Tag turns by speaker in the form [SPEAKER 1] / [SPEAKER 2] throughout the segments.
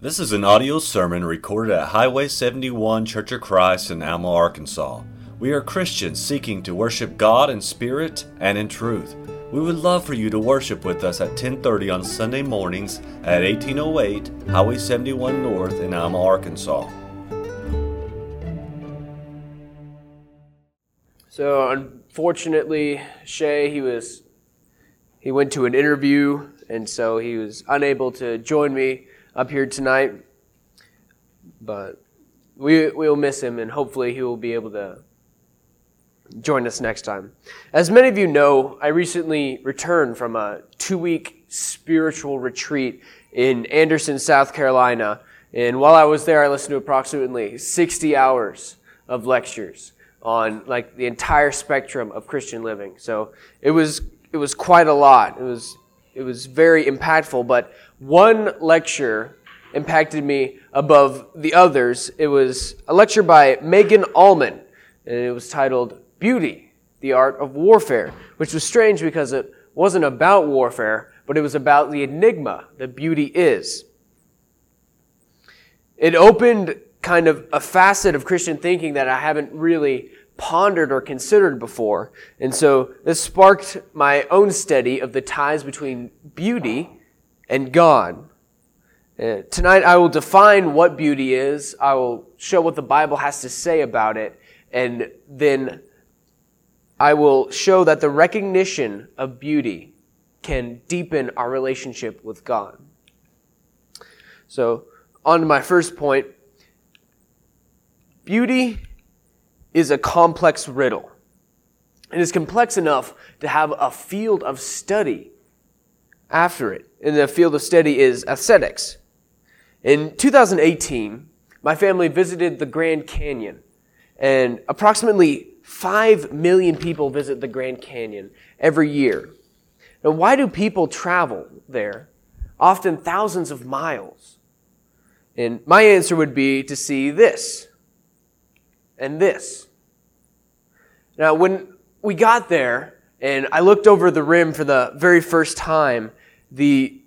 [SPEAKER 1] This is an audio sermon recorded at Highway 71 Church of Christ in Alma, Arkansas. We are Christians seeking to worship God in spirit and in truth. We would love for you to worship with us at 10:30 on Sunday mornings at 1808 Highway 71 North in Alma, Arkansas.
[SPEAKER 2] So unfortunately, Shay, he was he went to an interview, and so he was unable to join me up here tonight. But we we'll miss him, and hopefully he will be able to join us next time. As many of you know, I recently returned from a two-week spiritual retreat in Anderson, South Carolina, and while I was there, I listened to approximately 60 hours of lectures on like the entire spectrum of Christian living. So it was it was quite a lot. It was it was very impactful, but one lecture impacted me above the others. It was a lecture by Megan Allman, and it was titled Beauty, the Art of Warfare, which was strange because it wasn't about warfare, but it was about the enigma that beauty is. It opened kind of a facet of Christian thinking that I haven't really pondered or considered before. And so this sparked my own study of the ties between beauty and God. Uh, tonight I will define what beauty is. I will show what the Bible has to say about it. And then I will show that the recognition of beauty can deepen our relationship with God. So, on to my first point. Beauty is a complex riddle. It is complex enough to have a field of study after it. And the field of study is aesthetics. In 2018, my family visited the Grand Canyon, and approximately 5 million people visit the Grand Canyon every year. Now, why do people travel there? Often thousands of miles. And my answer would be to see this and this. Now, when we got there and I looked over the rim for the very first time, the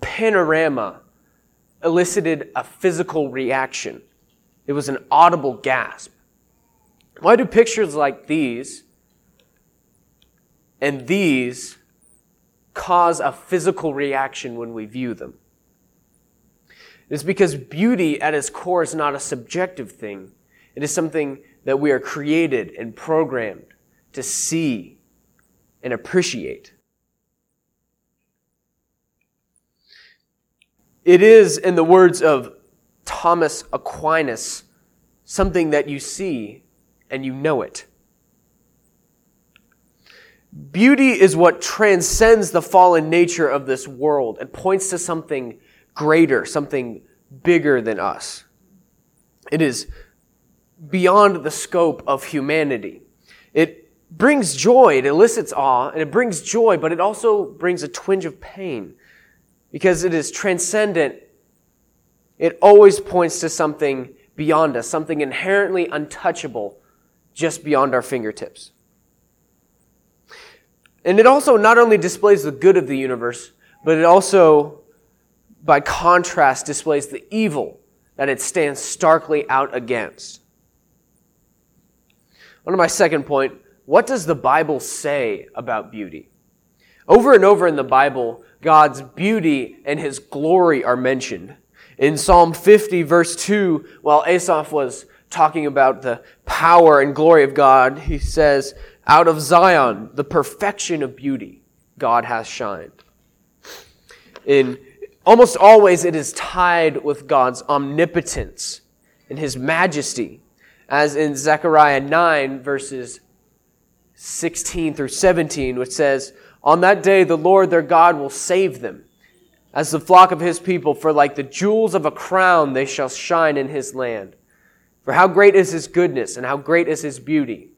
[SPEAKER 2] panorama elicited a physical reaction. It was an audible gasp. Why do pictures like these and these cause a physical reaction when we view them? It's because beauty at its core is not a subjective thing. It is something that we are created and programmed to see and appreciate. It is, in the words of Thomas Aquinas, something that you see and you know it. Beauty is what transcends the fallen nature of this world and points to something greater, something bigger than us. It is beyond the scope of humanity. It brings joy, it elicits awe, and it brings joy, but it also brings a twinge of pain because it is transcendent. It always points to something beyond us, something inherently untouchable just beyond our fingertips. And it also not only displays the good of the universe, but it also, by contrast, displays the evil that it stands starkly out against. On to my second point what does the Bible say about beauty? Over and over in the Bible, God's beauty and his glory are mentioned. In Psalm 50, verse 2, while Asaph was talking about the power and glory of God, he says, Out of Zion, the perfection of beauty, God has shined. In almost always, it is tied with God's omnipotence and his majesty as in Zechariah 9, verses 16 through 17, which says, On that day the Lord their God will save them, as the flock of his people, for like the jewels of a crown they shall shine in his land. For how great is his goodness, and how great is his beauty!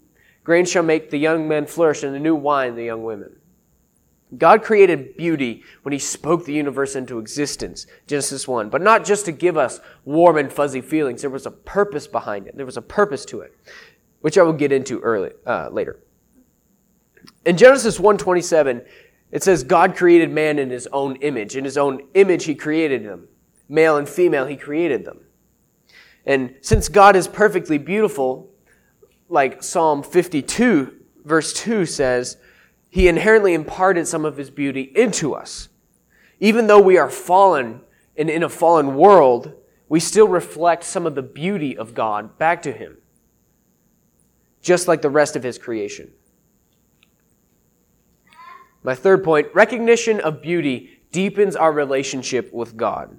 [SPEAKER 2] Grain shall make the young men flourish, and the new wine the young women. God created beauty when He spoke the universe into existence, Genesis 1. But not just to give us warm and fuzzy feelings. There was a purpose behind it. There was a purpose to it, which I will get into early, uh, later. In Genesis 1.27, it says God created man in His own image. In His own image He created them. Male and female, he created them. And since God is perfectly beautiful, like Psalm 52, verse 2 says, he inherently imparted some of his beauty into us. Even though we are fallen and in a fallen world, we still reflect some of the beauty of God back to him, just like the rest of his creation. My third point recognition of beauty deepens our relationship with God.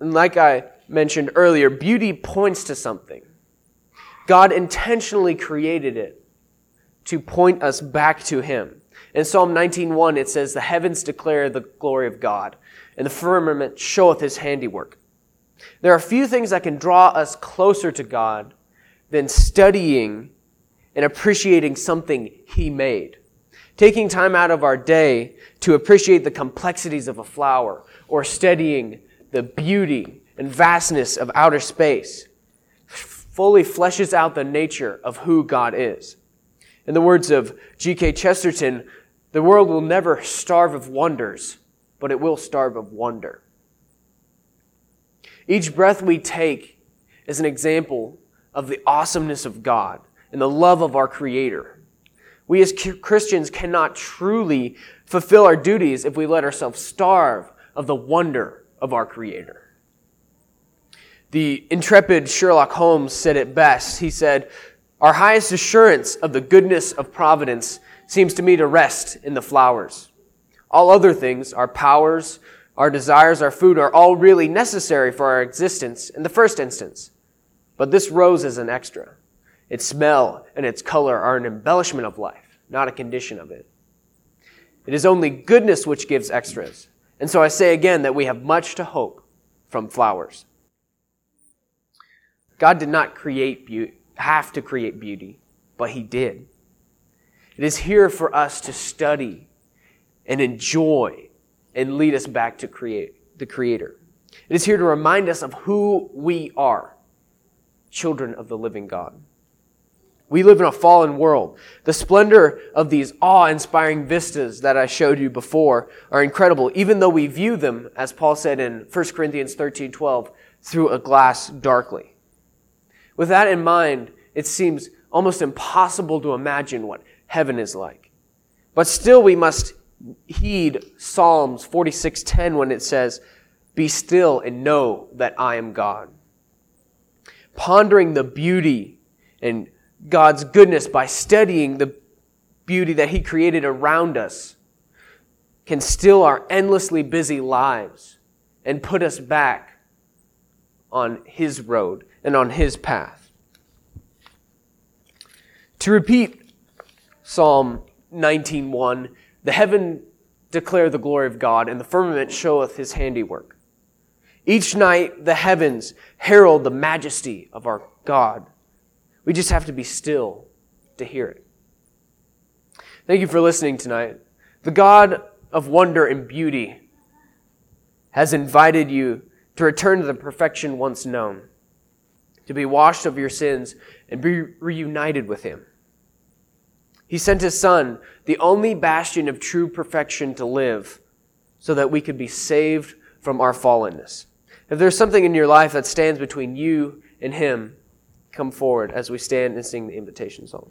[SPEAKER 2] And like I mentioned earlier, beauty points to something. God intentionally created it to point us back to Him. In Psalm 19:1 it says, "The heavens declare the glory of God, and the firmament showeth His handiwork." There are few things that can draw us closer to God than studying and appreciating something He made. Taking time out of our day to appreciate the complexities of a flower or studying the beauty and vastness of outer space fully fleshes out the nature of who God is. In the words of G.K. Chesterton, the world will never starve of wonders, but it will starve of wonder. Each breath we take is an example of the awesomeness of God and the love of our Creator. We as Christians cannot truly fulfill our duties if we let ourselves starve of the wonder of our Creator. The intrepid Sherlock Holmes said it best. He said, Our highest assurance of the goodness of providence seems to me to rest in the flowers. All other things, our powers, our desires, our food, are all really necessary for our existence in the first instance. But this rose is an extra. Its smell and its color are an embellishment of life, not a condition of it. It is only goodness which gives extras. And so I say again that we have much to hope from flowers. God did not create beauty, have to create beauty, but He did. It is here for us to study and enjoy and lead us back to create the Creator. It is here to remind us of who we are, children of the living God. We live in a fallen world. The splendor of these awe-inspiring vistas that I showed you before are incredible, even though we view them, as Paul said in 1 Corinthians 13, 12, through a glass darkly. With that in mind, it seems almost impossible to imagine what heaven is like. But still we must heed Psalms 46:10 when it says, "Be still and know that I am God." Pondering the beauty and God's goodness by studying the beauty that he created around us can still our endlessly busy lives and put us back on his road and on his path. To repeat Psalm 19:1, the heaven declare the glory of God, and the firmament showeth his handiwork. Each night the heavens herald the majesty of our God. We just have to be still to hear it. Thank you for listening tonight. The God of wonder and beauty has invited you to return to the perfection once known to be washed of your sins and be reunited with Him. He sent His Son, the only bastion of true perfection, to live so that we could be saved from our fallenness. If there's something in your life that stands between you and Him, come forward as we stand and sing the invitation song.